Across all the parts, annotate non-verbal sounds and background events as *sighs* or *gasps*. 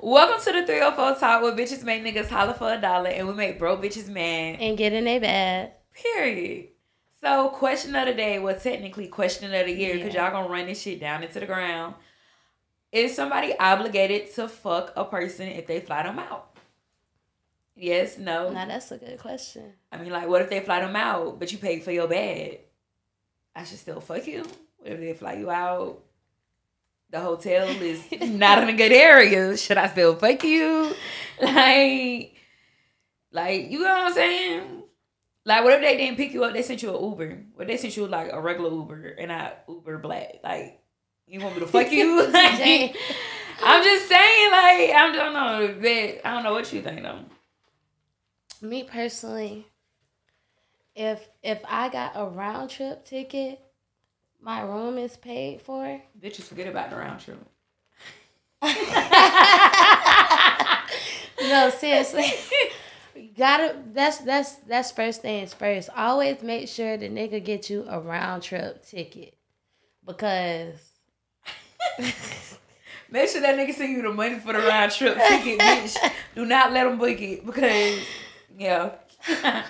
Welcome to the 304 Talk where bitches make niggas holler for a dollar and we make broke bitches mad. And get in a bed. Period. So, question of the day, well, technically, question of the year, because Yeah. y'all gonna run this shit down into the ground. Is somebody obligated to fuck a person if they fly them out? Yes, no. Now that's a good question. I mean, like, what if they fly them out, but you paid for your bed? I should still fuck you. What if they fly you out? The hotel is not in a good area. Should I still fuck you? Like, like you know what I'm saying? Like, what if they didn't pick you up? They sent you an Uber. What they sent you like a regular Uber and not Uber Black? Like, you want me to fuck you? *laughs* *laughs* Jay. I'm just saying, like, I don't know, but I don't know what you think though. Me personally, if if I got a round trip ticket, my room is paid for. Bitches forget about the round trip. no, seriously. Gotta that's that's that's first things first. Always make sure the nigga get you a round trip ticket. Because *laughs* Make sure that nigga send you the money for the round trip ticket, bitch. Do not let him book it because, yeah, *laughs*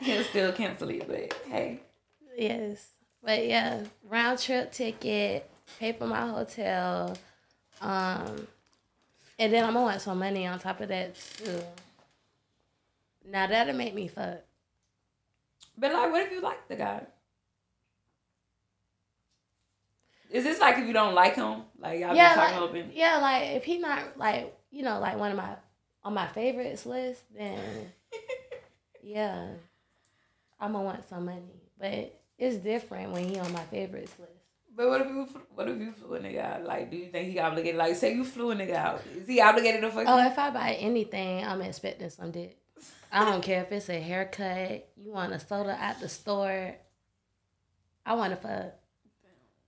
he'll still cancel it. But hey, Yes. But yeah, round trip ticket, pay for my hotel. Um and then I'm gonna want some money on top of that too. Now that'll make me fuck. but like, what if you like the guy? Is this like if you don't like him? Like y'all yeah, been talking like, open? yeah, like if he not like you know, like one of my on my favorites list, then *laughs* yeah. I'm gonna want some money. But it's different when he on my favorites list. But what if you what if you flew a nigga out? Like, do you think he obligated? Like, say you flew a nigga out, is he obligated to fuck? Oh, if I buy anything, I'm expecting some dick. I don't care if it's a haircut, you want a soda at the store. I want to fuck.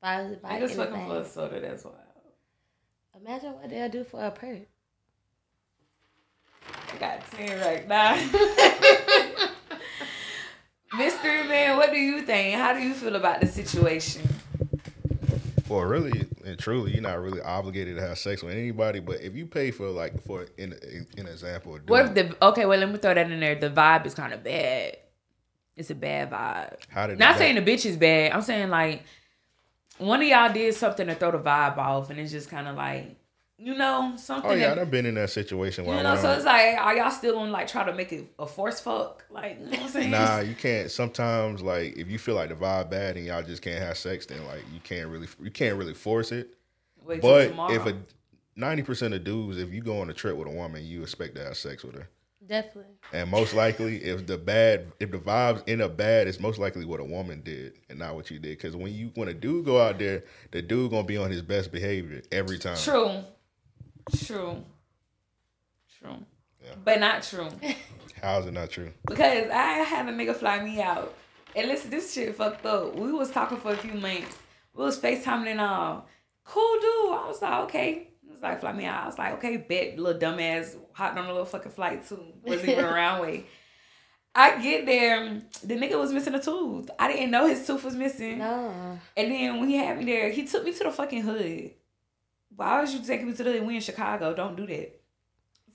Buy, buy Niggas fucking for a soda. That's wild. Imagine what they'll do for a perk. I got ten right now. *laughs* Mystery man, what do you think? How do you feel about the situation? Well, really and truly, you're not really obligated to have sex with anybody. But if you pay for like for in an example, What if the okay? Well, let me throw that in there. The vibe is kind of bad. It's a bad vibe. how did Not saying the bitch is bad. I'm saying like one of y'all did something to throw the vibe off, and it's just kind of like you know something. Oh yeah, that, I've been in that situation where you know, went so it's like, are y'all still gonna like try to make it a force fuck? Like, you know what I'm saying? Nah, you can't. Sometimes, like, if you feel like the vibe bad and y'all just can't have sex, then like you can't really you can't really force it. Wait But tomorrow. if a ninety percent of dudes, if you go on a trip with a woman, you expect to have sex with her. Definitely. And most likely, if the bad, if the vibes end up bad, it's most likely what a woman did and not what you did. Because when you when a dude go out there, the dude gonna be on his best behavior every time. True. True. True. Yeah. But not true. *laughs* How's it not true? Because I had a nigga fly me out. And listen, this shit fucked up. We was talking for a few months. We was FaceTiming and all. Cool dude. I was like, okay. He was like, fly me out. I was like, okay, bet. Little dumbass hopped on a little fucking flight too. Wasn't even *laughs* around way. I get there, the nigga was missing a tooth. I didn't know his tooth was missing. No. And then when he had me there, he took me to the fucking hood. Why would you take me to the hood? We in Chicago. Don't do that.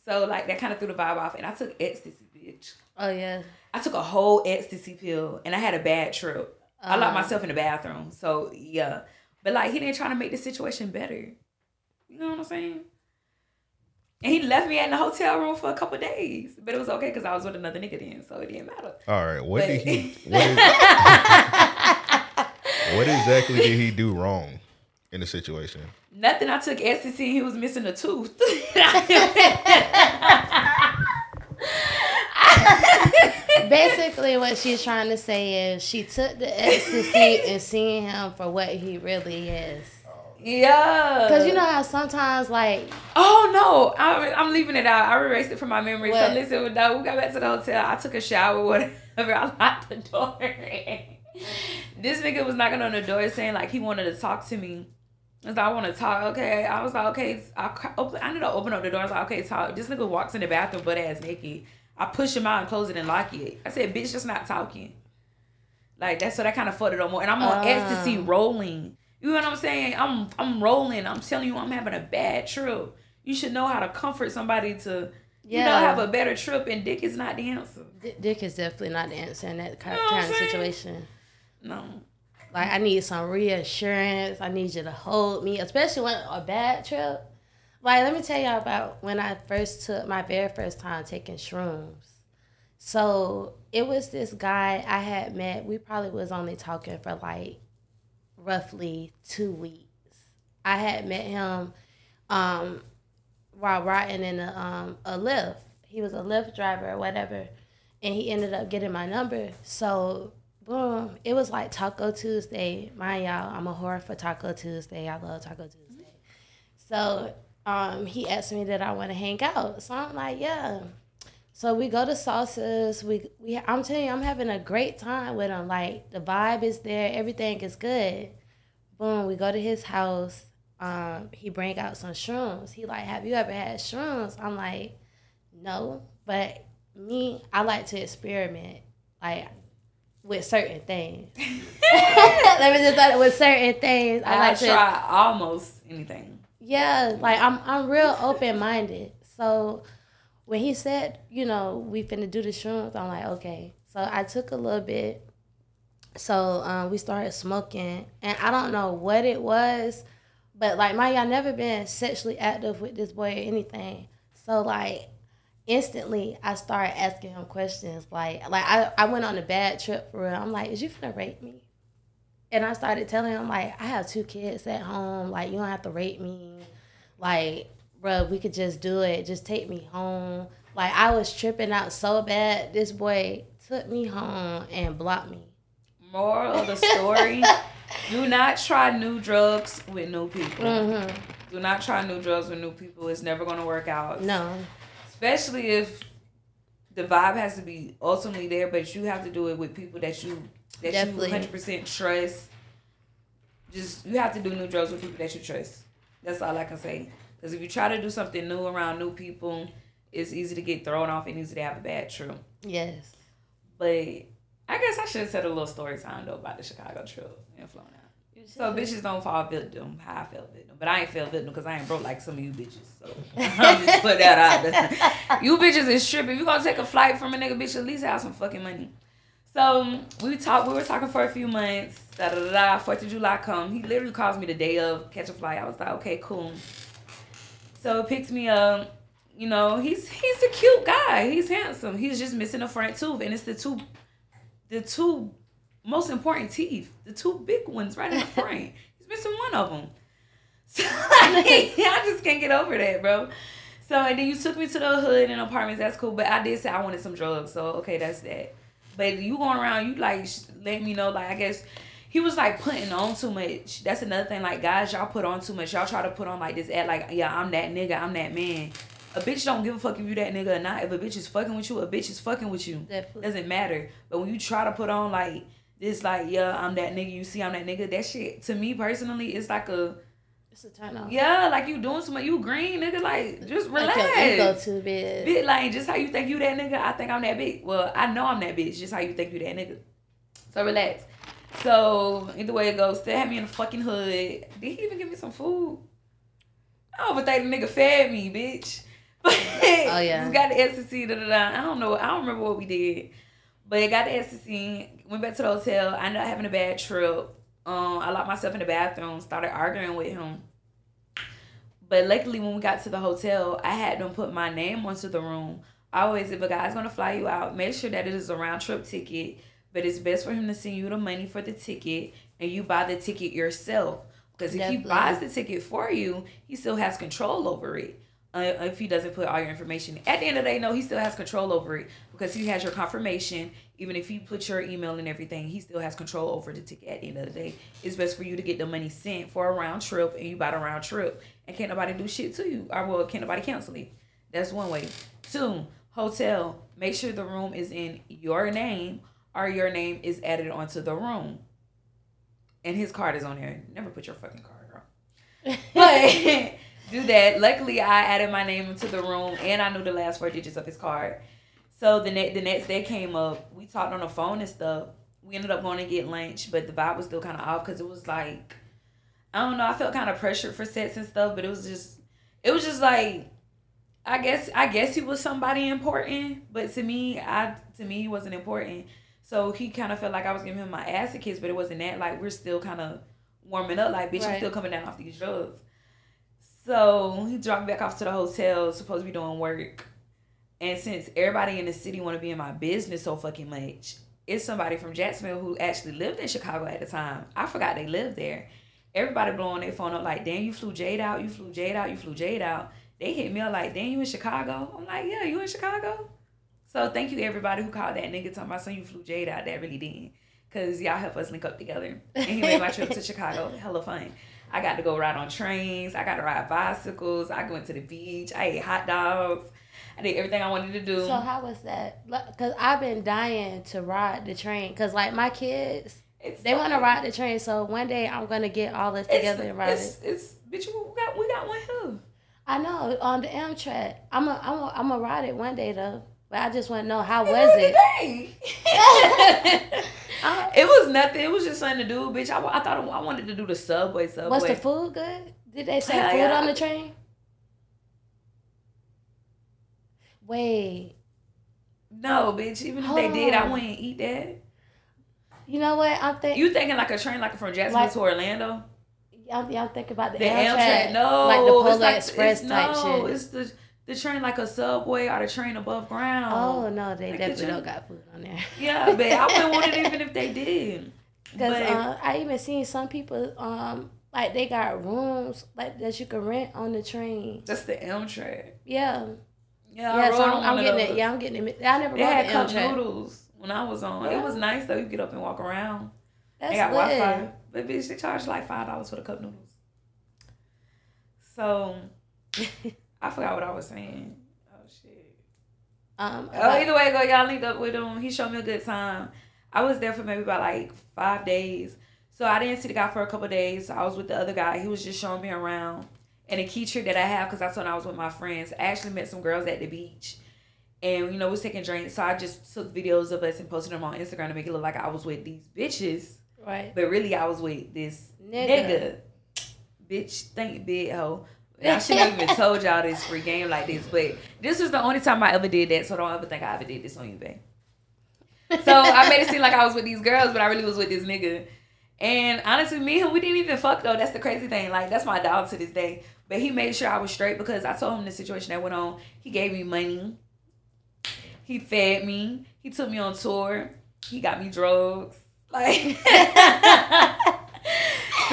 So like that kind of threw the vibe off. And I took ecstasy, bitch. Oh yeah. I took a whole ecstasy pill and I had a bad trip. I locked Uh, myself in the bathroom. So yeah. But like he didn't try to make the situation better. You know what I'm saying? And he left me in the hotel room for a couple days. But it was okay because I was with another nigga then, so it didn't matter. All right, what But- did he? *laughs* What, is, *laughs* *laughs* what exactly did he do wrong in the situation? Nothing. I took ecstasy and he was missing a tooth. *laughs* Basically, what she's trying to say is she took the ecstasy *laughs* and seeing him for what he really is. yeah. Cause you know how sometimes like Oh no, I'm, I'm leaving it out. I erased it from my memory. What? So listen, no, we got back to the hotel. I took a shower, *laughs* whatever. I locked the door. this nigga was knocking on the door saying like he wanted to talk to me. I was like, I want to talk. Okay, I was like, okay. I open. I need to open up the door. I was like, okay, talk. This nigga walks in the bathroom butt ass naked. I push him out and close it and lock it. I said, bitch, just not talking. Like that's so that kind of fucked it up more. And I'm on Ah. ecstasy rolling. You know what I'm saying? I'm I'm rolling. I'm telling you, I'm having a bad trip. You should know how to comfort somebody to, you know, have a better trip. And dick is not the answer. D- Dick is definitely not the answer in that kind, You know kind of situation. No. Like I need some reassurance. I need you to hold me, especially when a bad trip. Like let me tell y'all about when I first took my very first time taking shrooms. So it was this guy I had met. We probably was only talking for like roughly two weeks. I had met him um, while riding in a um, a Lyft. He was a Lyft driver or whatever, and he ended up getting my number. So boom, it was like Taco Tuesday. Mind y'all, I'm a whore for Taco Tuesday. I love Taco Tuesday. So um, he asked me that I want to hang out. So I'm like, yeah. So we go to salsas. We we I'm telling you, I'm having a great time with him. Like the vibe is there, everything is good. Boom, we go to his house. Um, he bring out some shrooms. He like, have you ever had shrooms? I'm like, no. But me, I like to experiment. Like with certain things. *laughs* *laughs* Let me just with certain things. I I like to try almost anything. yeah, like I'm I'm real open minded. So when he said, you know, we finna do the shrooms, I'm like, okay. So I took a little bit. So um, we started smoking, and I don't know what it was, but like my y'all never been sexually active with this boy or anything. So like instantly I started asking him questions. Like like I, I went on a bad trip for real. I'm like, is you finna rape me? And I started telling him like I have two kids at home. Like you don't have to rape me. Like, bro, we could just do it. Just take me home. Like I was tripping out so bad. This boy took me home and blocked me. Moral of the story: *laughs* Do not try new drugs with new people. hmm Do not try new drugs with new people. It's never gonna work out. No. Especially if the vibe has to be ultimately there, but you have to do it with people that you that Definitely. you hundred percent trust. Just you have to do new drugs with people that you trust. That's all I can say. Because if you try to do something new around new people, it's easy to get thrown off and easy to have a bad trip. Yes. But I guess I should have said a little story time though about the Chicago trip and out. So bitches don't fall victim. How I fell victim, but I ain't fell victim because I ain't broke like some of you bitches. So *laughs* *laughs* I'm just put that out there. You bitches is tripping. If you gonna take a flight from a nigga, bitch, at least have some fucking money. So we talked. We were talking for a few months. Da da da. da. Fourth of July come. He literally calls me the day of catch a flight. I was like, okay, cool. So it picks me up. You know, he's he's a cute guy. He's handsome. He's just missing a front tooth, and it's the two, the two most important teeth, the two big ones right in the *laughs* front. He's missing one of them. *laughs* So I just can't get over that, bro. So and then you took me to the hood and apartments. That's cool, but I did say I wanted some drugs. So okay, that's that. But you going around, you like let me know. Like I guess he was like putting on too much. That's another thing. Like guys, y'all put on too much. Y'all try to put on like this ad. Like yeah, I'm that nigga. I'm that man. A bitch don't give a fuck if you that nigga or not. If a bitch is fucking with you, a bitch is fucking with you. Definitely. Doesn't matter. But when you try to put on like this, like yeah, I'm that nigga. You see, I'm that nigga. That shit to me personally, it's like a It's a turn off. yeah, like you doing something. You green nigga. Like just Like relax. your ego too big. Bit like just how you think you that nigga, I think I'm that big. Well, I know I'm that bitch. Just how you think you that nigga. So relax. So either way it goes, still had me in the fucking hood. Did he even give me some food? I don't think the nigga fed me, bitch. But *laughs* Oh, yeah. just got the ecstasy. Da, da, da. I don't know. I don't remember what we did, but it got the ecstasy. Went back to the hotel. I ended up having a bad trip. Um, I locked myself in the bathroom. Started arguing with him. But luckily, when we got to the hotel, I had them put my name onto the room. Always, if a guy's gonna fly you out, make sure that it is a round trip ticket. But it's best for him to send you the money for the ticket, and you buy the ticket yourself. Because if he buys the ticket for you, he still has control over it. Uh, if he doesn't put all your information, at the end of the day, no, he still has control over it because he has your confirmation. Even if you put your email and everything, he still has control over the ticket. At the end of the day, it's best for you to get the money sent for a round trip, and you buy the round trip, and can't nobody do shit to you, or well, can't nobody cancel it. That's one way. Two, hotel. Make sure the room is in your name, or your name is added onto the room, and his card is on there. Never put your fucking card, girl. *laughs* But *laughs* do that. Luckily, I added my name into the room, and I knew the last four digits of his card. So the next the next day came up. We talked on the phone and stuff. We ended up going to get lunch, but the vibe was still kind of off because it was like I don't know. I felt kind of pressured for sex and stuff, but it was just it was just like I guess I guess he was somebody important, but to me, I to me he wasn't important. So he kind of felt like I was giving him my ass to kiss, but it wasn't that. Like we're still kind of warming up. Like bitch, I'm still coming down off these drugs. So he dropped me back off to the hotel, supposed to be doing work. And since everybody in the city want to be in my business so fucking much, it's somebody from Jacksonville who actually lived in Chicago at the time. I forgot they lived there. Everybody blowing their phone up like, damn, you flew Jade out, you flew Jade out, you flew Jade out. They hit me up like, damn, you in Chicago? I'm like, yeah, you in Chicago? So thank you everybody who called that nigga talking about son you flew Jade out. That really didn't. Cause y'all help us link up together. And he made my trip to Chicago hella fun. I got to go ride on trains. I got to ride bicycles. I went to the beach. I ate hot dogs. I did everything I wanted to do. So how was that? Because I've been dying to ride the train. Because like my kids, It's they want to ride the train. So one day I'm gonna get all this together and ride it's, it. it's, bitch, we got we got one here. I know on the Amtrak. I'm a, I'm a, I'm gonna ride it one day though. But I just want to know how It was it? *laughs* *laughs* it was nothing. It was just something to do, bitch. I, I thought I wanted to do the subway. Subway. was the food good? Did they serve food yeah. on the train? Wait, No, bitch. Even if Hold they did, I wouldn't eat that. you know what? I'm thinking. You thinking like a train like from Jacksonville Like- to Orlando? Y'all, I'm thinking about the, The Amtrak, Amtrak, no, like the Polar like, Express type no, shit. it's the the train like a subway or the train above ground. Oh no, they Like definitely don't got food on there. *laughs* yeah, but I wouldn't want it *laughs* even if they did. Because But- uh, I even seen some people um like they got rooms like that you can rent on the train. That's the Amtrak. Yeah, Yeah, yeah, so I'm, I'm getting it. Yeah, I'm getting it. I never They had cup noodles when I was on. It was nice though. You get up and walk around. That's they got. Wi Fi. But bitch, they charge like five dollars for the cup noodles. So *laughs* I forgot what I was saying. Oh shit. Um, Oh, about- either way, go y'all linked up with him. He showed me a good time. I was there for maybe about like five days. So I didn't see the guy for a couple days. I was with the other guy. He was just showing me around. And a key trick that I have, because that's when I was with my friends. I actually met some girls at the beach. And, you know, we was taking drinks. So I just took videos of us and posted them on Instagram to make it look like I was with these bitches. right. But really, I was with this Nigga. nigga. Bitch, think big hoe. I shouldn't have even told y'all this free game like this, but this was the only time I ever did that, so don't ever think I ever did this on you, babe. So I made it seem like I was with these girls, but I really was with this nigga. And honestly, me and him, we didn't even fuck though. That's the crazy thing. Like that's my dog to this day. But he made sure I was straight because I told him the situation that went on. He gave me money. He fed me. He took me on tour. He got me drugs. Like *laughs* *laughs*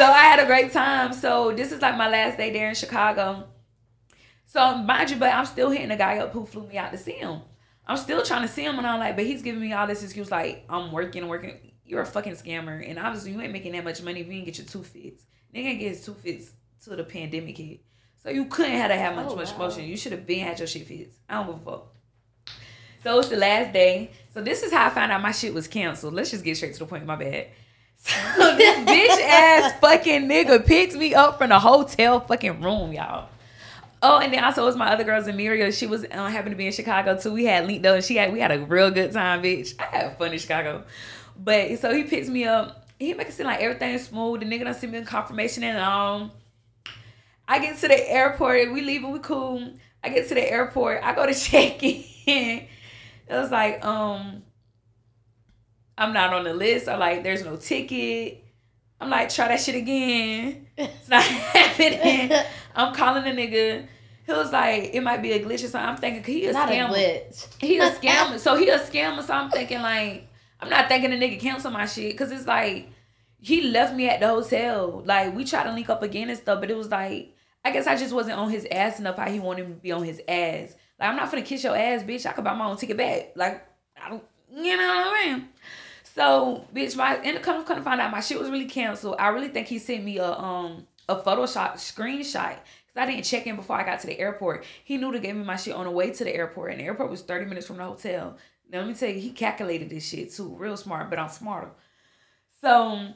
So I had a great time. So this is like my last day there in Chicago. So mind you, but I'm still hitting the guy up who flew me out to see him. I'm still trying to see him, and I'm like, but he's giving me all this excuse like I'm working, working. You're a fucking scammer, and obviously you ain't making that much money if you didn't get your two fits. Nigga get his two fits till the pandemic hit, so you couldn't have to have much Oh, much wow. motion. You should have been had your shit fits. I don't give a fuck. So it's the last day. So this is how I found out my shit was canceled. Let's just get straight to the point. My bad. So *laughs* this bitch ass fucking nigga picked me up from the hotel fucking room, y'all. Oh, and then also it was my other girls, Emiria. She was uh, happened to be in Chicago too. We had linked and She had we had a real good time, bitch. I had fun in Chicago. But so he picks me up. He make it seem like everything's smooth. The nigga done send me a confirmation and um. I get to the airport. And we leaving. We cool. I get to the airport. I go to *laughs* check in. It was like um. I'm not on the list. I'm like, there's no ticket. I'm like, try that shit again. It's not *laughs* happening. *laughs* I'm calling the nigga. He was like, it might be a glitch or something. I'm thinking, he a Not a scammer. glitch. He a *laughs* scammer. So he a scammer. So I'm thinking like, I'm not thinking the nigga cancel my shit. Cause it's like, he left me at the hotel. Like we tried to link up again and stuff, but it was like, I guess I just wasn't on his ass enough how he wanted me to be on his ass. Like I'm not gonna kiss your ass, bitch. I could buy my own ticket back. Like I don't, you know what I mean? So, bitch, my and come come to find out my shit was really canceled. I really think he sent me a um a Photoshop screenshot because I didn't check in before I got to the airport. He knew to give me my shit on the way to the airport, and the airport was thirty minutes from the hotel. Now let me tell you, he calculated this shit too, real smart. But I'm smarter. So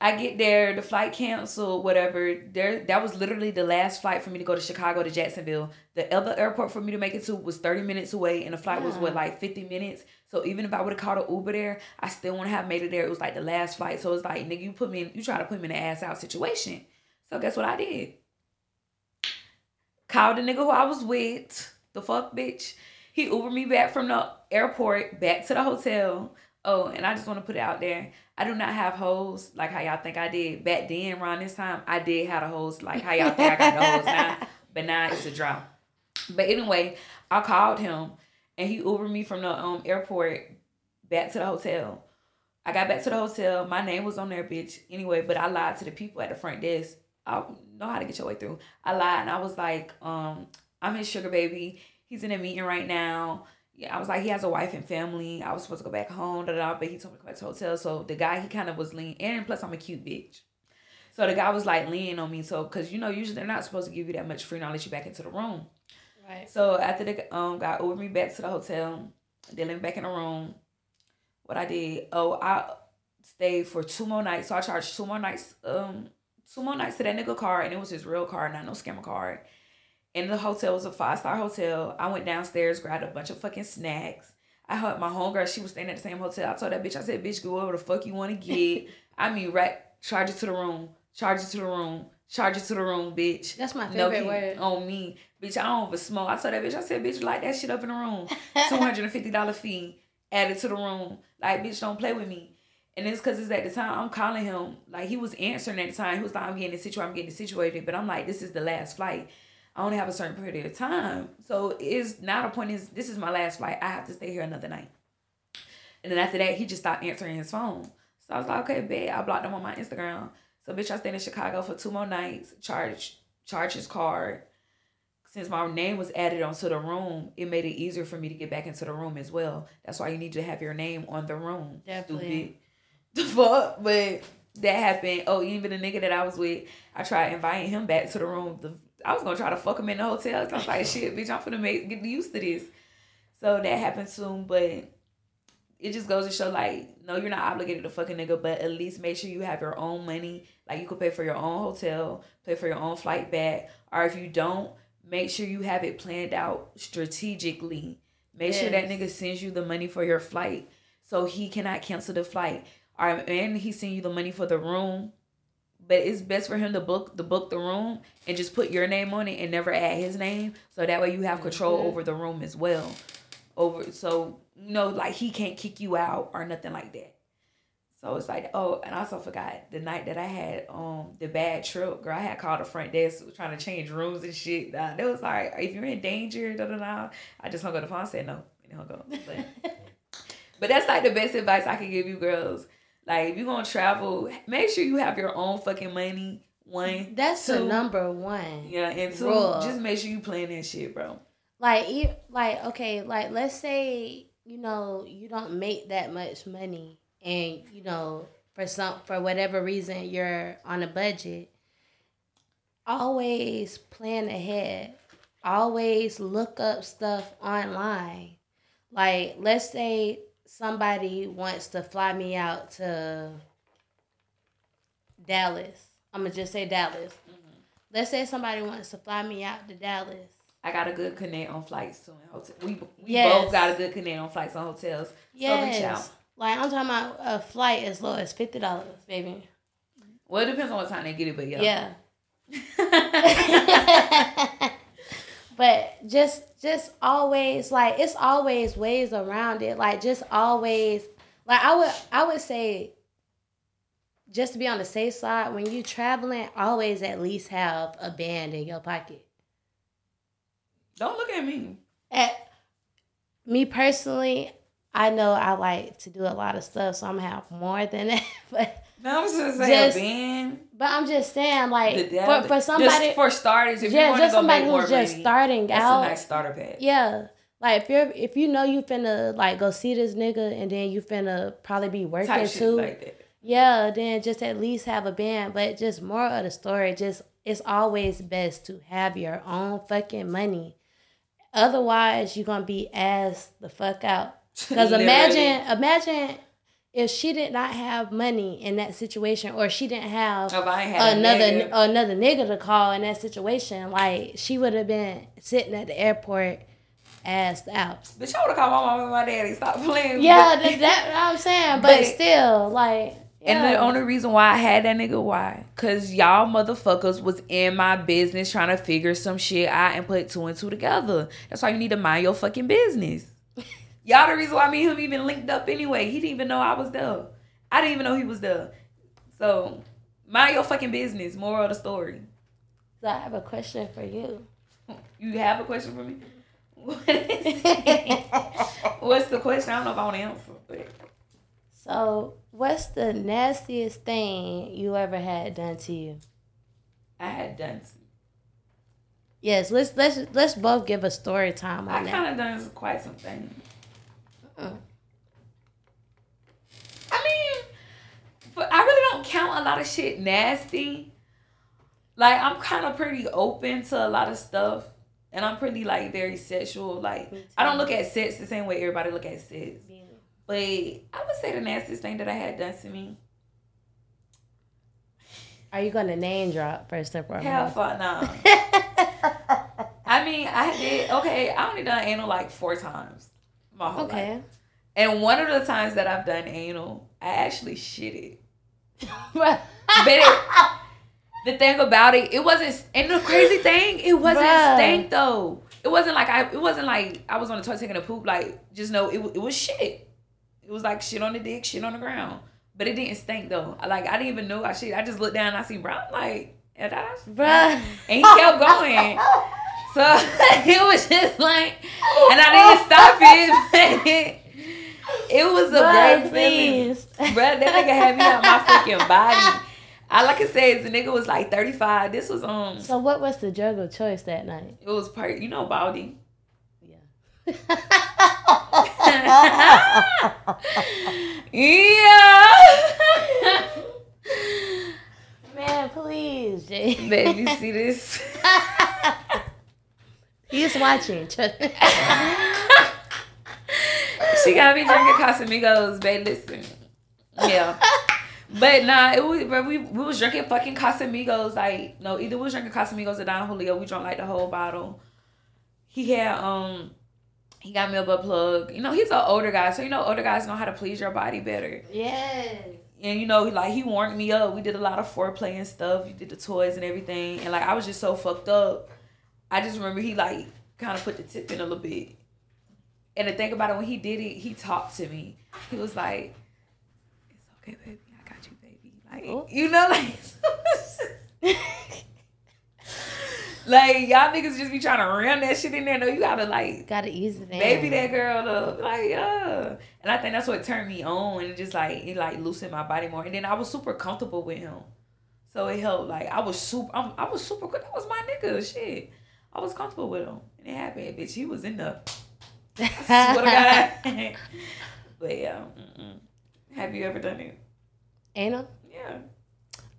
I get there, the flight canceled, whatever. There, that was literally the last flight for me to go to Chicago to Jacksonville. The other airport for me to make it to was 30 minutes away, and the flight was what like 50 minutes. So even if I would have called an Uber there, I still wouldn't have made it there. It was like the last flight. So it's like, nigga, you put me in, you try to put me in an ass out situation. So guess what I did? called the nigga who I was with. The fuck bitch. He Ubered me back from the airport back to the hotel. Oh, and I just want to put it out there. I do not have holes like how y'all think I did back then. Around this time, I did have a hoes like how y'all think I got the hoes now. *laughs* But now it's a drop. But anyway, I called him and he Ubered me from the um airport back to the hotel. I got back to the hotel. My name was on there, bitch. Anyway, but I lied to the people at the front desk. I know how to get your way through. I lied and I was like, um, I'm his sugar baby. He's in a meeting right now. Yeah, I was like, he has a wife and family. I was supposed to go back home, da, da, but he told me to go back to the hotel. So the guy, he kind of was lean, and plus I'm a cute bitch. So the guy was like leaning on me. So, cause you know, usually they're not supposed to give you that much free knowledge you back into the room. Right. So after the um guy ordered me back to the hotel, they let me back in the room. What I did, oh, I stayed for two more nights. So I charged two more nights, um, two more nights to that nigga car, and it was his real car, not no scammer card. And the hotel was a five star hotel. I went downstairs, grabbed a bunch of fucking snacks. I heard my homegirl, she was staying at the same hotel. I told that bitch, I said, bitch, go whatever the fuck you want to get. *laughs* I mean, right, charge it to the room, charge it to the room, charge it to the room, bitch. That's my No favorite heat word. on me. Bitch, I don't even smoke. I told that bitch, I said, bitch, light that shit up in the room. *laughs* $250 fee added to the room. Like, bitch, don't play with me. And it's because it's at the time I'm calling him. Like, he was answering at the time. He was like, I'm getting situated, I'm getting situated. But I'm like, this is the last flight. I only have a certain period of time. So it's now the point is, this is my last flight. I have to stay here another night. And then after that, he just stopped answering his phone. So I was like, okay, bet. I blocked him on my Instagram. So bitch, I stayed in Chicago for two more nights. Charge charge his card. Since my name was added onto the room, it made it easier for me to get back into the room as well. That's why you need to have your name on the room. Definitely. Stupid. *laughs* The fuck? But that happened. Oh, even the nigga that I was with, I tried inviting him back to the room. The, I was gonna try to fuck him in the hotel. I was like, shit, bitch, I'm gonna make get used to this. So that happened soon, but it just goes to show like, no, you're not obligated to fuck a nigga, but at least make sure you have your own money. Like you could pay for your own hotel, pay for your own flight back, or if you don't, make sure you have it planned out strategically. Make sure that nigga sends you the money for your flight so he cannot cancel the flight. Or and he send you the money for the room. But it's best for him to book the book the room and just put your name on it and never add his name. So that way you have control Mhm. over the room as well. Over so you know, like he can't kick you out or nothing like that. So it's like, oh, and I also forgot the night that I had um the bad trip, girl. I had called the front desk trying to change rooms and shit. Nah, they was like, if you're in danger, da da da. I just hung up the phone, and said no, and hung up. But, *laughs* but that's like the best advice I can give you, girls. Like if you're gonna travel, make sure you have your own fucking money. One, That's the number one. Yeah, and two, rule. just make sure you plan that shit, bro. Like, e- like okay, like let's say you know you don't make that much money, and you know for some for whatever reason you're on a budget. Always plan ahead. Always look up stuff online. Like, let's say somebody wants to fly me out to Dallas. I'm gonna just say Dallas. Mm-hmm. Let's say somebody wants to fly me out to Dallas. I got a good connect on flights too and hotel. We we Yes. both got a good connect on flights and hotels. So reach out. Like I'm talking about a flight as low as fifty dollars, baby. Well, it depends on what time they get it, but yeah. Yeah. *laughs* *laughs* but just just always like it's always ways around it. Like just always like I would I would say just to be on the safe side, when you traveling, always at least have a band in your pocket. Don't look at me. At me personally, I know I like to do a lot of stuff, so I'm gonna have more than *laughs* that. But No, I was just saying, Just- Ben. but I'm just saying, like for, for somebody, just for starters, if yeah, to just somebody who's just starting that's out. a nice starter pack. Yeah. Like if you're if you know you finna like go see this nigga and then you finna probably be working too. like yeah, then just at least have a band. But just more of the story, just it's always best to have your own fucking money. Otherwise you're gonna be ass the fuck out. *laughs* Because imagine imagine if she did not have money in that situation or she didn't have oh, If I ain't had another another nigga to call in that situation, like she would have been sitting at the airport, assed out. bitch, I would have called my mom and my daddy. Stop playing. Yeah, that, that I'm saying, *laughs* but, But- still, like And the only reason why I had that nigga, why? Cause y'all motherfuckers was in my business trying to figure some shit out and put two and two together. That's why you need to mind your fucking business. Y'all the reason why me and him even linked up anyway. He didn't even know I was there. I didn't even know he was there. So mind your fucking business. Moral of the story. So I have a question for you. You have a question for me? What is it? *laughs* What's the question? I don't know if I want to answer. But So, what's the nastiest thing you ever had done to you? I had done. Some, Yes, let's let's let's both give a story time I on that. kind of done quite some things. I mean, but I really don't count a lot of shit nasty. Like I'm kind of pretty open to a lot of stuff, and I'm pretty like very sexual. Like I don't look at sex the same way everybody look at sex. Yeah. But I would say the nastiest thing that I had done to me. Are you gonna name drop first and Hell fuck no. *laughs* I mean, I did okay. I only done anal like four times. My whole life. okay. And one of the times that I've done anal, I actually shit it. *laughs* But it, the thing about it, it wasn't. And the crazy thing, it wasn't Bruh. stank though. It wasn't like I. It wasn't like I was on the toilet taking a poop. Like just know it. It was shit. It was like shit on the dick, shit on the ground. But it didn't stink though. Like I didn't even know I shit. I just looked down and I see brown. Like and I, Bruh. and he kept going. So *laughs* it was just like, and I didn't stop it. *laughs* It was a great feeling. please. *laughs* Bruh, that nigga had me out my freaking body. All I can say is the nigga was like 35. This was um So, what was the drug of choice that night? it was part you know Baldy. Yeah. Yeah. Man, please, Jay. Baby, see this? He's watching. *laughs* She got me drinking Casamigos, babe. Listen. Yeah. But nah, it was bro, we we was drinking fucking Casamigos. Like, no, either we was drinking Casamigos or Don Julio. We drank like the whole bottle. He had um he got me a butt plug. You know, he's an older guy, so you know older guys know how to please your body better. yes. And you know, like he warmed me up. We did a lot of foreplay and stuff. We did the toys and everything. And like I was just so fucked up. I just remember he like kind of put the tip in a little bit. And the thing about it, when he did it, he talked to me. He was like, "It's okay, baby. I got you, baby." Like Oh. you know, like. *laughs* Like y'all niggas just be trying to ram that shit in there. No, you gotta like Gotta ease it in. baby that girl up. Like, yeah. And I think that's what turned me on and it just like it like loosened my body more. And then I was super comfortable with him. So it helped. Like I was super I'm, I was super good. That was my nigga. Shit. I was comfortable with him. And it happened, bitch. He was in the I *laughs* swear to God. *laughs* but yeah. Mm-mm. Have you ever done it? Anal? Yeah.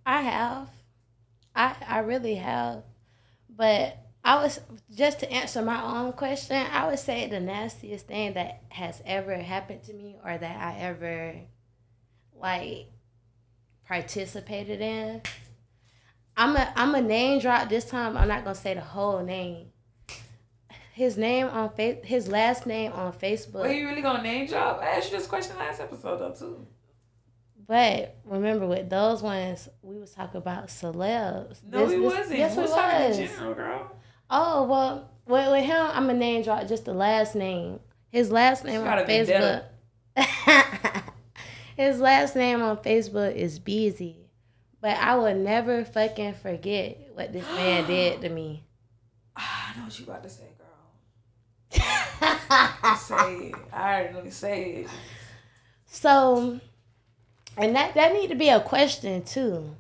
I have. I I really have. But I was just to answer my own question, I would say the nastiest thing that has ever happened to me or that I ever like participated in. I'm a I'm a name drop this time. I'm not gonna say the whole name. His name on face his last name on Facebook. Well, you really gonna name drop? I asked you this question last episode though too. But remember, with those ones, we was talking about celebs. No, This- he this- wasn't. Yes, we we was talking in general, girl. Oh well, with, with him, I'm a name drop just the last name. His last name on Facebook. *laughs* His last name on Facebook is Beezy, but I will never fucking forget what this man *gasps* did to me. *sighs* I know what you about to say, girl. say it. I already know you say it. So, and that that need to be a question too.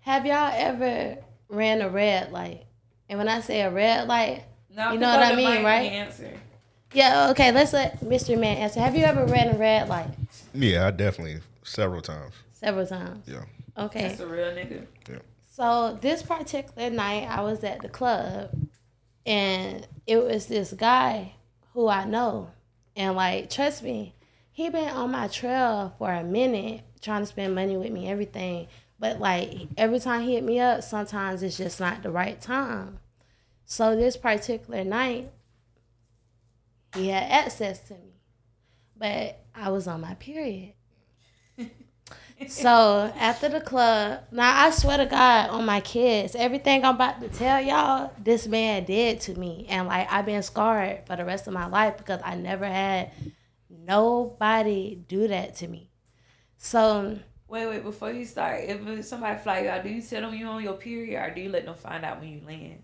Have y'all ever ran a red light? And when I say a red light, Now, You know what I mean, right? Answer. yeah, okay, let's let Mr. Man answer. Have you ever ran a red light? Yeah, I definitely several times. Several times. Yeah. Okay. That's a real nigga. Yeah. So this particular night, I was at the club, and it was this guy who I know, and like, trust me, he been on my trail for a minute, trying to spend money with me, everything. But like every time he hit me up, sometimes it's just not the right time. So this particular night, he had access to me, but I was on my period. So after the club, now I swear to God on my kids, everything I'm about to tell y'all, this man did to me, and like I've been scarred for the rest of my life because I never had nobody do that to me. So Wait, wait, before you start, if somebody fly you out, do you tell them you on your period or do you let them find out when you land?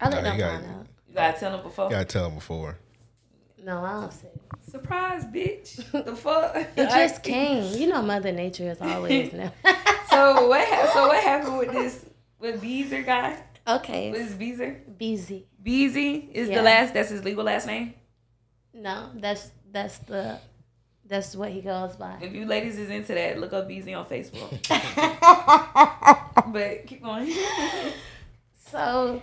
I let Nah, them you find gotta- out. You gotta tell them before. Gotta tell them before. No, I don't say. Surprise, bitch. the fuck? *laughs* It just came. You know, Mother Nature is always *laughs* now. So what? Ha- so what happened with this with Beezer guy? okay, What is Beezer? busy. Beezy is Yeah. the last. That's his legal last name. No, that's that's the that's what he goes by. If you ladies is into that, look up Beezy on Facebook. *laughs* but keep going. So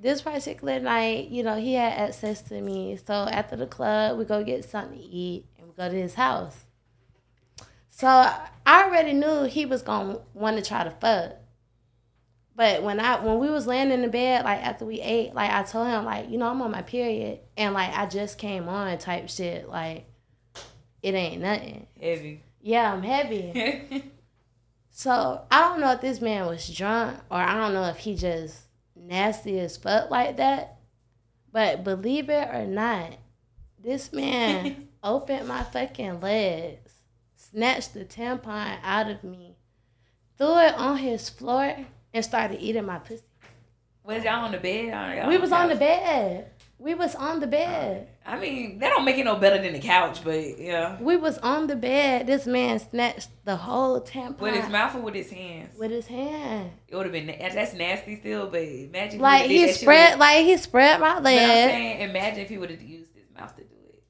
this particular night, you know, he had access to me. So after the club, we go get something to eat and we go to his house. So I already knew he was gonna want to try to fuck. But when I when we was laying in the bed, like after we ate, like I told him, like, you know, I'm on my period and like I just came on type shit. Like it ain't nothing. Heavy. Yeah, I'm heavy. *laughs* So I don't know if this man was drunk or I don't know if he just nasty as fuck like that. But believe it or not, this man *laughs* opened my fucking legs, snatched the tampon out of me, threw it on his floor, and started eating my pussy. was y'all on the bed? Y'all We was on the bed. We was on the bed. I mean, that don't make it no better than the couch, but yeah. We was on the bed. This man snatched the whole tampon With his mouth or with his hands? with his hand. It would have been that's nasty still, but imagine Like he that spread, like he spread my But I'm leg. saying, imagine if he would have used his mouth to do it.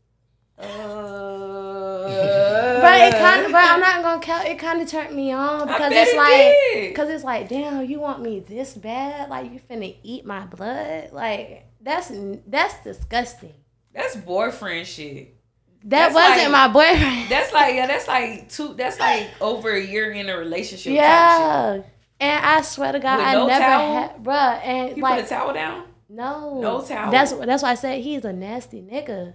*laughs* Uh, But it kind of, but I'm not gonna count. It kind of turned me on because it's it like, because it's like, damn, you want me this bad? Like you finna eat my blood? Like that's that's disgusting. That's boyfriend shit. That That's wasn't like- my boyfriend. *laughs* That's like yeah, that's like two. That's like over a year in a relationship. Yeah, and I swear to God, With I no never towel? had, bruh, and You like put a towel down. no, No towel. That's that's why I said he's a nasty nigga.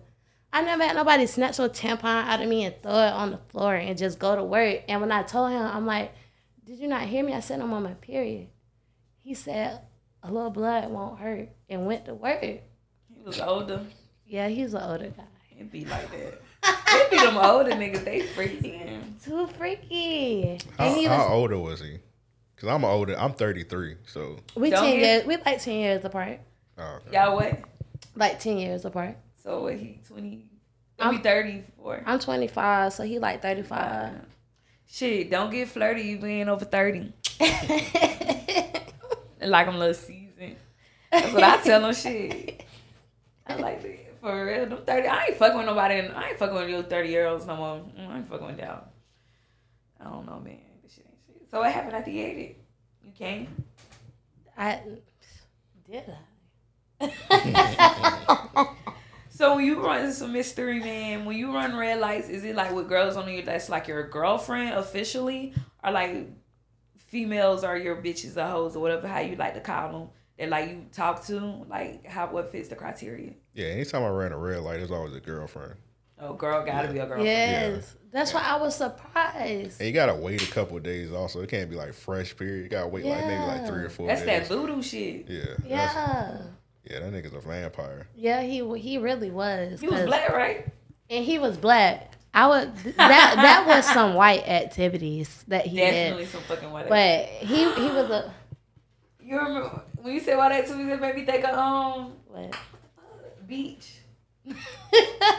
I never had nobody snatch a tampon out of me and throw it on the floor and just go to work. And when I told him, I'm like, "Did you not hear me?" I said, "I'm on my period." He said, "A little blood won't hurt," and went to work. He was older. Yeah, he's an older guy. It'd be like that. It'd be them older niggas. They freaky. Too freaky. How, And he how was, older was he? Cause I'm older. I'm 33. So we Don't ten get- years. We like ten years apart. oh, okay. Y'all what? Like ten years apart. So what? He twenty. I'm- Maybe thirty four. I'm 25, so he like 35. Shit, don't get flirty. You being over thirty. *laughs* Like I'm a little seasoned. That's what I tell them. Shit. *laughs* I like that. For real, them thirty. I ain't fucking with nobody. and I ain't fucking with your thirty year olds no more. Mm, I ain't fucking with y'all. I don't know, man. This shit ain't shit. So what happened at the eighty? You came. I did I? *laughs* So when you run some mystery man, when you run red lights, is it like with girls on you that's like your girlfriend officially, or like females are your bitches or hoes or whatever how you like to call them that like you talk to? Like how what fits the criteria? Yeah. Anytime I ran a red light, there's always a girlfriend. Oh, girl, gotta be a girlfriend. Yes. That's why I was surprised. And you gotta wait a couple of days. Also, it can't be like fresh. Period. You gotta wait like maybe like three or four That's that days. voodoo shit. Yeah. Yeah. Yeah. That nigga's a vampire. Yeah, he he really was. He was black, right? And he was black. I would that that was some white activities that he Definitely did. some fucking white. But he he was a you remember when you said white me? That made me think of um what? beach. *laughs*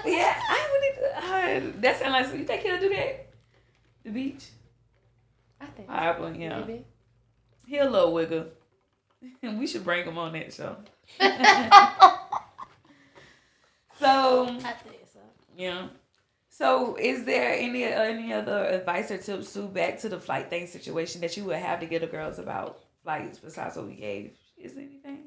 Yeah, I would. Uh, that sound like you think he'll do that? The beach. I think Probably, yeah. maybe. He a little wiggle. *laughs* And we should bring him on that show. *laughs* so I think so. yeah. So is there any any other advice or tips to back to the flight thing situation that you would have to get the girls about flights besides what we gave? Is there anything?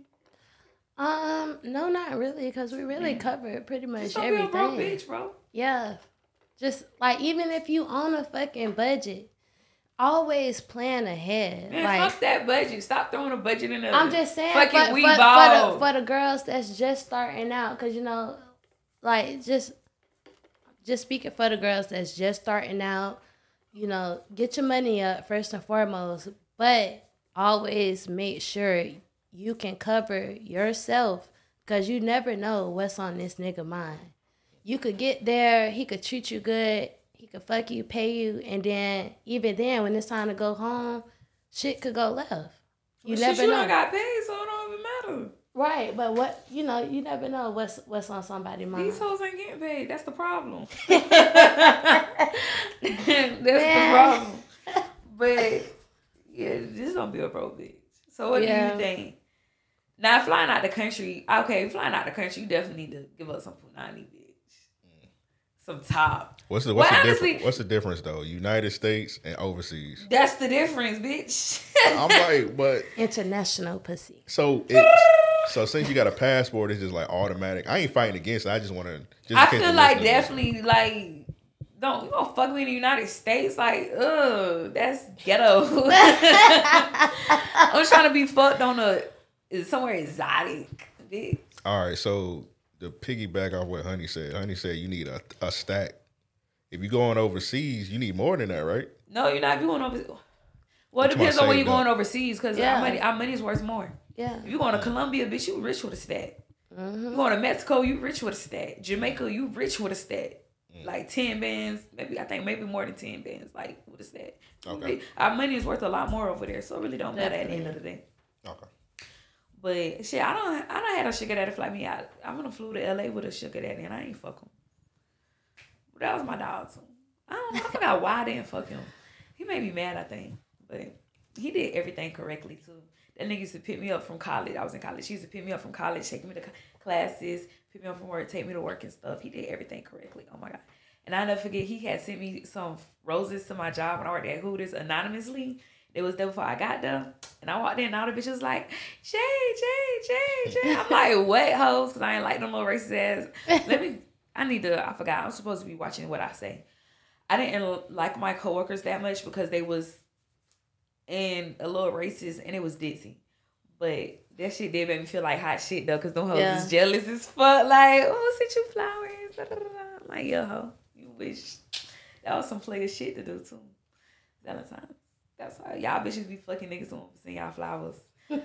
Um, no, not really, because we really covered pretty much Just don't be a everything. bitch, bro. Yeah. Just like even if you on a fucking budget, always plan ahead. Man, like fuck that budget. Stop throwing a budget in there. I'm just saying, Fuck but, we but- for, the, for the girls that's just starting out, cause you know, like just just speaking for the girls that's just starting out, you know, get your money up first and foremost, but always make sure you can cover yourself because you never know what's on this nigga mind. You could get there, he could treat you good, he could fuck you, pay you, and then even then, when it's time to go home, shit could go left. You Well, never shit, you know. don't got paid, so it don't even matter. Right, but what you know, you never know what's what's on somebody's mind. These hoes ain't getting paid. That's the problem. *laughs* *laughs* That's the problem. But yeah, this don't be a pro bitch. So what Yeah. do you think? Now flying out the country, okay, flying out the country, you definitely need to give up some punani, bitch. Some top. What's the what's Well, the honestly- difference? What's the difference though? United States and overseas. That's the difference, bitch. I'm like, but International pussy. so it. So since you got a passport, it's just like automatic. I ain't fighting against it. I just want to. Just I feel like definitely like don't you don't fuck me in the United States like ugh that's ghetto. *laughs* I'm trying to be fucked on a somewhere exotic. bitch. All right, so the piggyback off what Honey said. Honey said you need a, a stack. If you're going overseas, you need more than that, right? No, you're not going over. Well, it That's why I depends on where you're going overseas because Yeah. our money our money's worth more. Yeah. If you going to Colombia, bitch, you rich with a stat. Mm-hmm. You going to Mexico, you rich with a stat. Jamaica, you rich with a stat. Mm. Like ten bands, maybe I think maybe more than ten bands, like with a stack. Okay. Our money is worth a lot more over there, so it really don't matter at the end of the day. Okay. But shit, I don't I don't had a sugar daddy fly me out. I'm gonna flew to LA with a sugar daddy and I ain't fuck him. But that was my dog too. I don't I forgot why I didn't fuck him. He made me mad, I think. But he did everything correctly too. That nigga used to pick me up from college. I was in college. He used to pick me up from college, take me to classes, pick me up from work, take me to work and stuff. He did everything correctly. Oh my god. And I never forget he had sent me some roses to my job when I worked at Hooters anonymously. It was there before I got there. And I walked in and all the bitches like, Jay, Jay, Jay, Jay. I'm *laughs* like, what hoes? Because I ain't like them little racist ass. *laughs* Let me, I need to, I forgot. I'm supposed to be watching what I say. I didn't like my coworkers that much because they was in a little racist and it was ditzy. But that shit did make me feel like hot shit though, because them hoes Yeah. is jealous as fuck. Like, oh, sent you flowers. Da, da, da, da. I'm like, yo, ho, you wish. That was some player shit to do too. Valentine's. That's how y'all bitches be fucking niggas on send y'all flowers. *laughs* y'all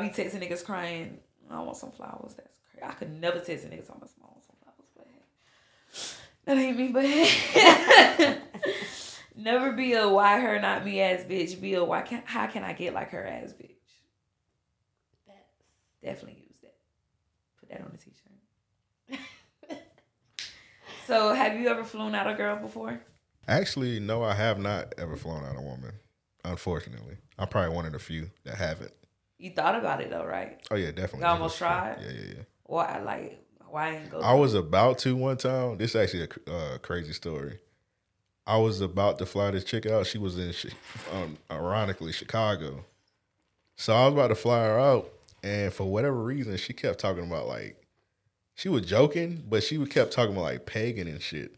be texting niggas crying. I want some flowers. That's crazy. I could never text a nigga talking about some- I want some flowers, but hey. that ain't me. But hey. *laughs* never be a why her not me ass bitch. Be a why can how can I get like her ass bitch? Definitely use that. Put that on a t-shirt. *laughs* so, have you ever flown out a girl before? Actually, no, I have not ever flown out a woman. Unfortunately, I'm probably one of the few that haven't. You thought about it though, right? Oh yeah, definitely. You almost tried? Yeah, yeah, yeah. Why like why ain't go? I was about to one time. This is actually a uh, crazy story. I was about to fly this chick out. She was in, um, ironically, Chicago. So I was about to fly her out, and for whatever reason, she kept talking about like, she was joking, but she kept talking about like pagan and shit.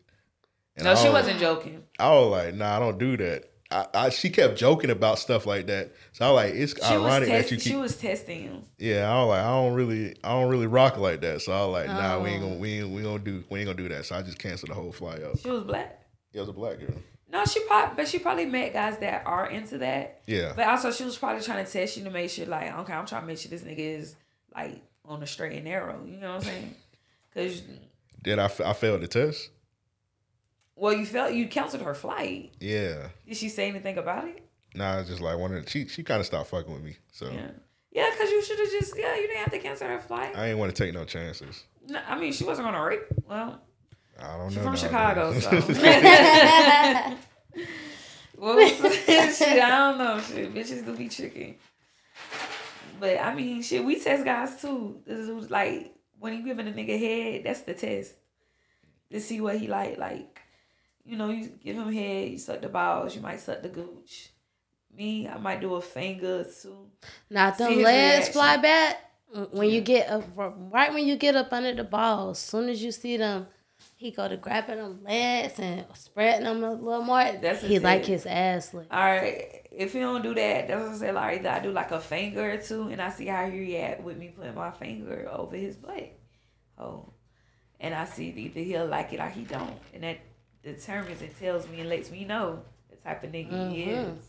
And no, I she was- wasn't joking. I was like, nah, I don't do that. I, I she kept joking about stuff like that. So I was like, it's She ironic that you keep. she was testing you. Yeah, I was like, I don't really, I don't really rock like that. So I was like, nah, we ain't Oh. gonna, we ain't, we gonna do, we ain't gonna do that. So I just canceled the whole fly out. She was black. Yeah, it was a black girl. No, she probably, but she probably met guys that are into that. Yeah, But also, she was probably trying to test you to make sure, like, okay, I'm trying to make sure this nigga is like on the straight and narrow. You know what I'm saying? Because did I, f- I failed the test? well, you felt you canceled her flight. Yeah, Did she say anything about it? nah, just like one of the, she, she kind of stopped fucking with me. So Yeah. Yeah, because you should have just, yeah, you didn't have to cancel her flight. I ain't want to take no chances. No, I mean, she wasn't going to rape. Well, I don't she's know. from. Chicago, so. *laughs* *laughs* What was shit? I don't know. Shit, bitches do be tricky. But I mean, shit, we test guys too. This is like when you giving a nigga head, that's the test to see what he like. Like, you know, you give him head, you suck the balls, you might suck the gooch. Me, I might do a finger too. Now, if See them his legs fly back when you get up, right when you get up under the balls. Soon as you see them, he go to grabbing them legs and spreading them a little more. That's he it. like his ass lick. All right, if you don't do that, that's what I say. Like, either I do like a finger or two, and I see how he react with me putting my finger over his butt. Oh, and I see either he'll like it or he don't, and that determines and tells me and lets me know the type of nigga he Mhm. is.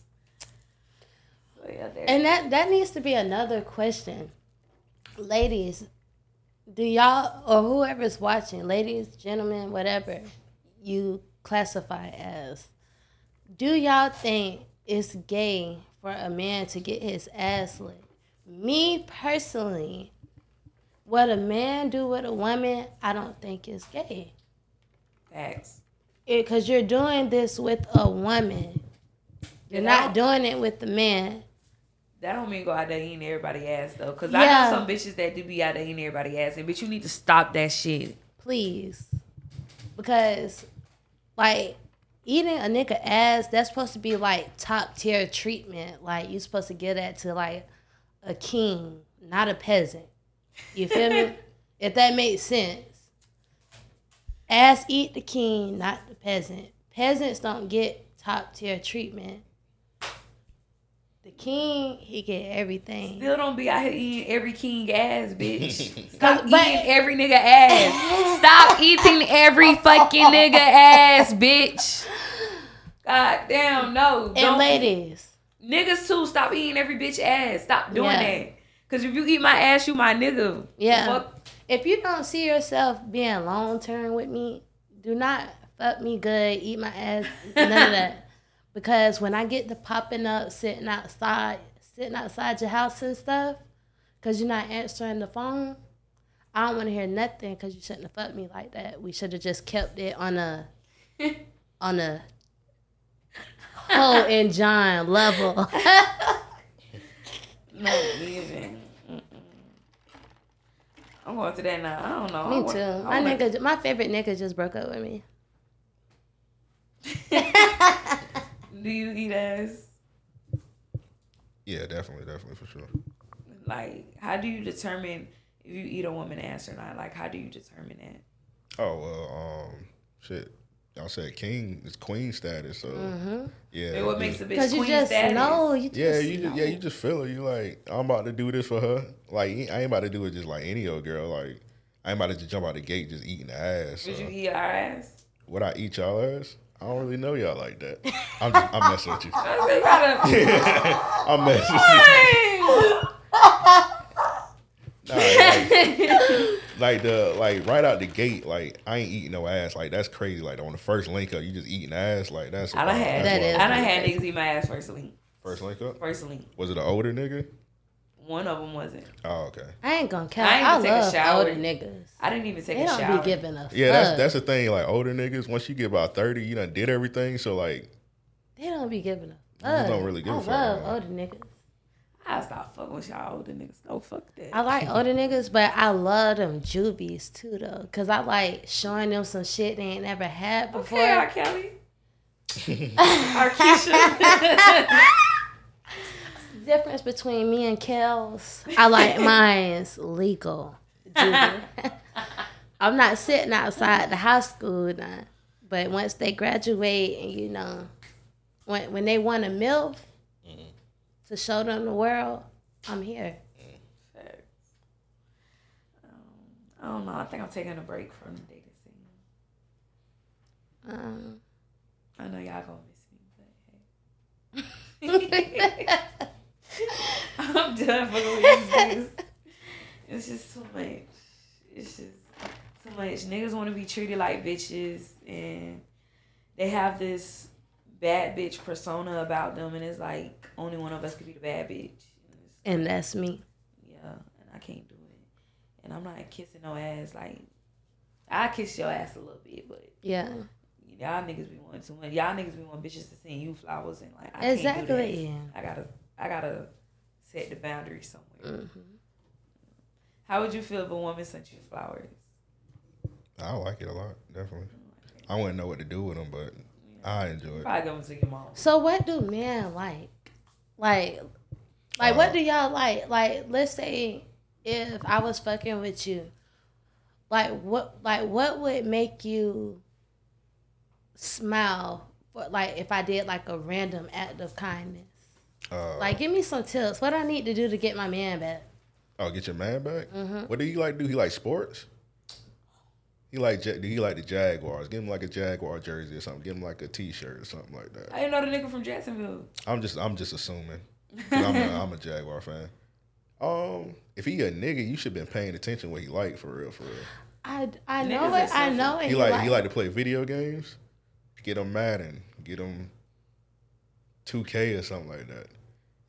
So yeah. And that that needs to be another question. Ladies, do y'all or whoever's watching, ladies, gentlemen, whatever you classify as, do y'all think it's gay for a man to get his ass licked? Me personally, what a man do with a woman, I don't think is gay. Facts. Because you're doing this with a woman. You're not doing it with the man. That don't mean go out there eating everybody ass though, cause Yeah. I know some bitches that do be out there eating everybody ass, and bitch, you need to stop that shit. please. Because, like, eating a nigga ass, that's supposed to be like top tier treatment. Like, you supposed to give that to like a king, not a peasant. You feel me? *laughs* If that makes sense. Ass eat the king, not the peasant. Peasants don't get top tier treatment. The king, he get everything. Still don't be out here eating every king ass, bitch. *laughs* Stop but- eating every nigga ass. *laughs* Stop eating every fucking nigga ass, bitch. God damn, no. And Don't ladies, niggas too, stop eating every bitch ass. Stop doing Yeah. that. Cause if you eat my ass, you my nigga. Yeah. Fuck. if you don't see yourself being long term with me, do not fuck me good, eat my ass, none of that. *laughs* Because when I get to popping up, sitting outside, sitting outside your house and stuff, because you're not answering the phone, I don't want to hear nothing because you shouldn't have fucked me like that. We should have just kept it on a, *laughs* on a, Ho and John level. *laughs* No, even. Mm-mm. I'm going to that now. I don't know. I me too. My nigga, my favorite nigga just broke up with me. Do you eat ass? Yeah, definitely, definitely for sure. Like, how do you determine if you eat a woman ass or not? Like, how do you determine that? Oh well, um, shit. Y'all said king is queen status, so Mm-hmm. yeah. And what makes a bitch Because you queen just status? know. You just Yeah, you just, yeah, you just feel it. You like, I'm about to do this for her. Like, I ain't about to do it just like any old girl. Like, I ain't about to just jump out the gate just eating the ass. Would So. you eat our ass? Would I eat y'all ass? I don't really know y'all like that. I'm, just, I'm messing with you. I said, you gotta- I'm messing with you. Nah, like, like the like right out the gate, like I ain't eating no ass. Like that's crazy. Like on the first link up, you just eating ass. Like that's I done had That that's is- I done had niggas eat my ass first link. first link up. First link. Was it an older nigga? One of them wasn't. Oh, okay. I ain't gonna count. I I, ain't even take a love shower. older niggas. I didn't even take They a don't shower. be giving a Yeah, fuck. that's that's the thing. Like older niggas, once you get about thirty, you done did everything. So like, They don't be giving a just fuck. don't really give a I fuck love no more. older niggas. I stop fucking with y'all older niggas. No, fuck that. I like older niggas, but I love them jubies too though, cause I like showing them some shit they ain't never had before. okay, R. Kelly. *laughs* R. *laughs* *laughs* Difference between me and Kels, I like *laughs* mine's legal. *laughs* I'm not sitting outside the high school now, but once they graduate and you know, when when they want a milf to show them the world, I'm here. Um, I don't know. I think I'm taking a break from the dating scene. Um, I know y'all gonna miss me, but hey. *laughs* *laughs* I'm done fucking with these niggas. It's just too much. It's just too much. Niggas want to be treated like bitches, and they have this bad bitch persona about them, and it's like only one of us could be the bad bitch. And and that's me. yeah, and I can't do it. And I'm not kissing no ass. Like, I kiss your ass a little bit, but Yeah, y'all niggas be wanting too much. Y'all niggas be wanting bitches to send you flowers, and like, I can't do exactly. that. I gotta, I gotta set the boundary somewhere. hmm How would you feel if a woman sent you flowers? I like it a lot. Definitely. I wouldn't know what to do with them, but I enjoy it. Probably give them to your mom. So what do men like? Like, like what Uh, do y'all like? Like, let's say if I was fucking with you, like what, like what would make you smile? For, like if I did like a random act of kindness. Uh, Like, give me some tips. What I need to do to get my man back? oh, get your man back. Mm-hmm. What do you like? Do he like sports? He like do he like the Jaguars. Give him like a Jaguar jersey or something. Give him like a T-shirt or something like that. I didn't know the nigga from Jacksonville. I'm just I'm just assuming. *laughs* I'm a, I'm a Jaguar fan. Um, if he a nigga, you should been paying attention what he like for real, for real. I, I know Niggas it. I know it. He like he like to play video games. Get him Madden. Get him 2K or something like that.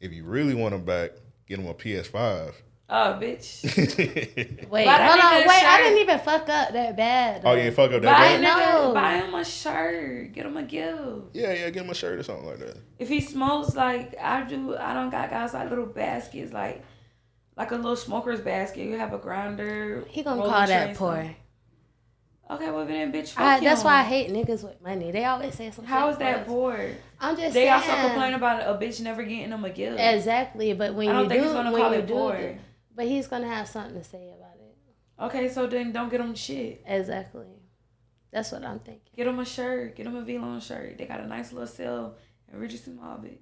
If you really want him back, get him a PS5. Oh, bitch. *laughs* Wait, hold on. nigga a Wait, I didn't even fuck up that bad. oh though. yeah, fuck up Buy, that. a bad? No. buy him a shirt. Get him a gift. Yeah, yeah, get him a shirt or something like that. If he smokes like I do, I don't got guys like little baskets, like like a little smoker's basket. You have a grinder. He gonna call that train, poor. Okay, well then, bitch. Fuck I, that's why I hate niggas with money. They always say something. How is that poor? I'm just They saying. also complain about a bitch never getting them a gift. Exactly, but when I don't you think do, he's gonna when call you it do poor. but he's gonna have something to say about it. Okay, so then don't get them shit. Exactly. That's what I'm thinking. Get them a shirt. Get them a V-Lone shirt. They got a nice little sale at Regency Mall, bitch.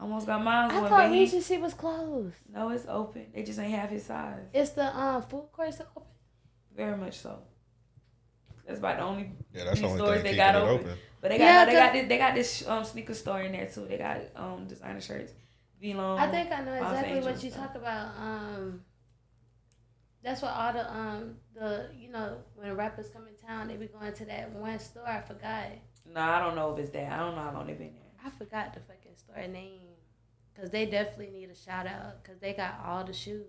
Almost got mine I one, thought he, Regency was closed. no, it's open. They just ain't have his size. It's the um food court open. Very much so. That's about the only Yeah, that's the only stores thing they got it open. open. But they got Yeah, no, they got 'cause- this, they got this um sneaker store in there too. They got um designer shirts, V-Lone, I think I know Los exactly what you stuff. talk about. Um, that's what all the um the you know when rappers come in town, they be going to that one store. I forgot. No, I don't know if it's that. I don't know how long they've been there. I forgot the fucking store name. Cause they definitely need a shout out. Cause they got all the shoes.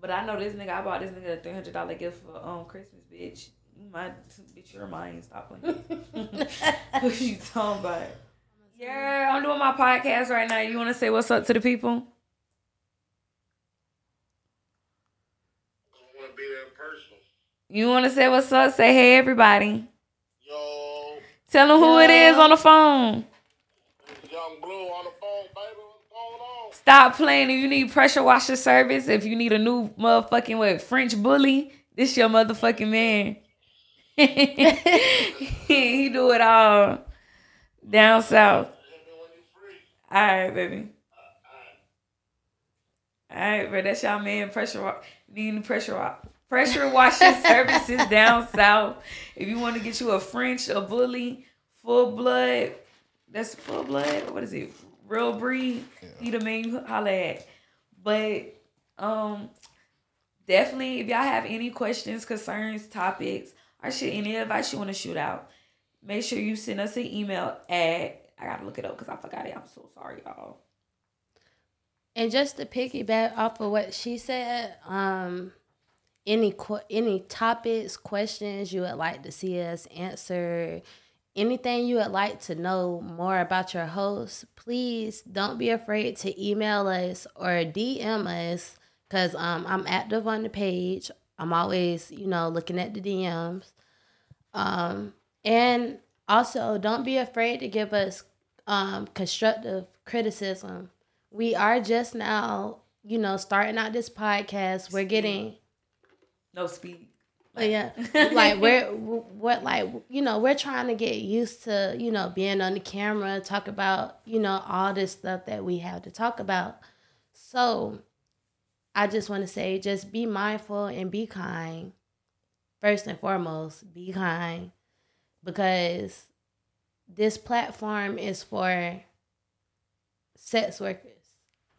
But I know this nigga. I bought this nigga a three hundred dollar gift for um Christmas, bitch. You might bitch your mind. Stop playing. *laughs* what you talking about? Yeah, I'm doing my podcast right now. You want to say what's up to the people? I want to be there in person. You want to say what's up? Say hey, everybody. Yo, Tell them who it is on the phone. young blue on the phone, baby. What's going on? Stop playing. If you need pressure washer service, if you need a new motherfucking what French bully, this your motherfucking man. *laughs* he do it all down south. Hit me when you free. All right, baby. All right, but That's y'all man. Pressure wa- need pressure wa- pressure washing *laughs* services down south. If you want to get you a French, a bully, full blood. That's full blood. What is it? Real breed. He the man you holla at. But um, definitely if y'all have any questions, concerns, topics, or shit, any advice you want to shoot out, make sure you send us an email at. I gotta look it up because I forgot it. I'm so sorry, y'all. And just to piggyback off of what she said, um, any qu- any topics, questions you would like to see us answer, anything you would like to know more about your host, please don't be afraid to email us or DM us because um, I'm active on the page. I'm always, you know, looking at the DMs. Um, and also, don't be afraid to give us um, constructive criticism. We are just now, you know, starting out this podcast. We're getting, No speed. But yeah, *laughs* like we're what, like you know, we're trying to get used to, you know, being on the camera, talk about, you know, all this stuff that we have to talk about. So, I just want to say, just be mindful and be kind. First and foremost, be kind, because this platform is for sex workers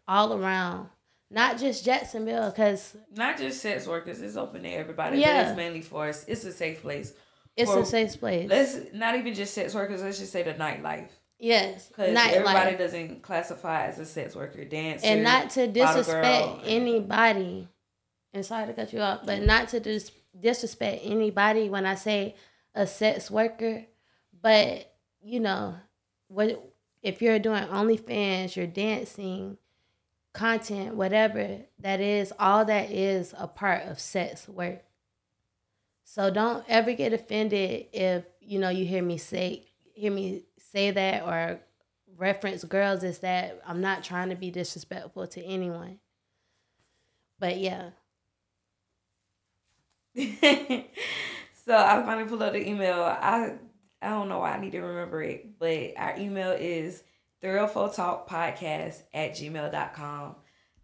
all around, not just Jacksonville. Because Not just sex workers. It's open to everybody. Yeah. But it's mainly for us. It's a safe place. it's For- a safe place. Let's not even just sex workers. Let's just say the nightlife. Yes, Because everybody nightlife, doesn't classify as a sex worker, dancer, and not to disrespect anybody. And sorry to cut you off, but not to dis- disrespect anybody when I say a sex worker. But you know, what if you're doing OnlyFans, you're dancing, content, whatever that is, all that is a part of sex work. So don't ever get offended if you know you hear me say hear me say that or reference girls is that I'm not trying to be disrespectful to anyone. But yeah. *laughs* so I finally pulled up the email. I I don't know why I need to remember it, but our email is thoroughphottalkpodcast at gmail.com.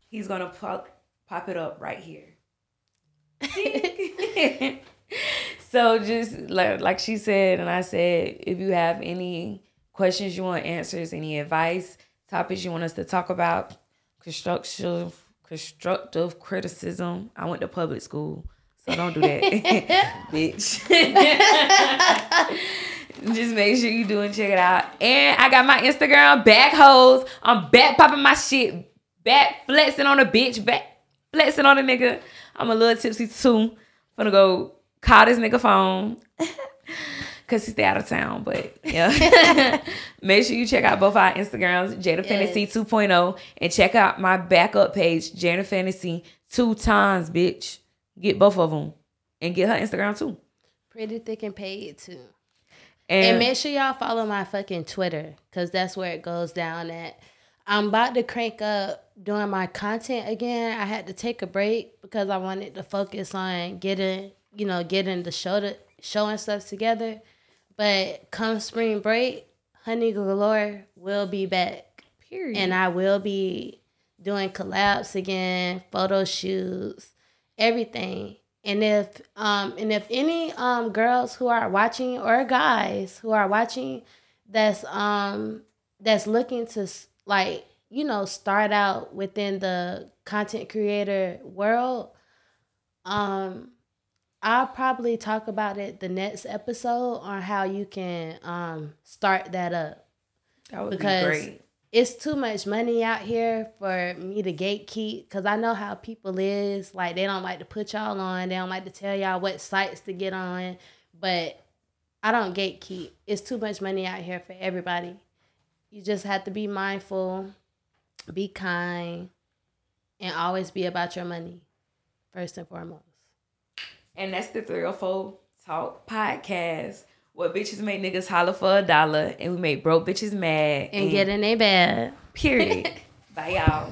He's gonna pop pop it up right here. so *laughs* *laughs* So just like like she said, and I said, if you have any questions you want answers, any advice, topics you want us to talk about, constructive constructive criticism. I went to public school, so don't do that, *laughs* bitch. *laughs* Just make sure you do and check it out. And I got my Instagram back hoes. I'm back popping my shit, back flexing on a bitch, back flexing on a nigga. I'm a little tipsy too. I'm Gonna go call this nigga phone. *laughs* Cause he stay out of town, but yeah. *laughs* Make sure you check out both our Instagrams, J the Fantasy Yes. 2.0, and check out my backup page, J the Fantasy two times, bitch. Get both of them, and get her Instagram too. Pretty thick and paid too. And, And make sure y'all follow my fucking Twitter because that's where it goes down at. I'm about to crank up doing my content again. I had to take a break because I wanted to focus on getting, you know, getting the show to show and stuff together. But come spring break, Honey Galore will be back. period. And I will be doing collabs again, photo shoots, everything. And if um and if any um girls who are watching or guys who are watching that's um that's looking to s- like you know start out within the content creator world um I'll probably talk about it the next episode on how you can um start that up. That would because be great. it's too much money out here for me to gatekeep because I know how people is. Like they don't like to put y'all on. They don't like to tell y'all what sites to get on. But I don't gatekeep. It's too much money out here for everybody. You just have to be mindful be kind and always be about your money first and foremost And that's the 304 Talk podcast. Where bitches make niggas holler for a dollar and we make broke bitches mad. and get in a bed Period. *laughs* Bye, y'all.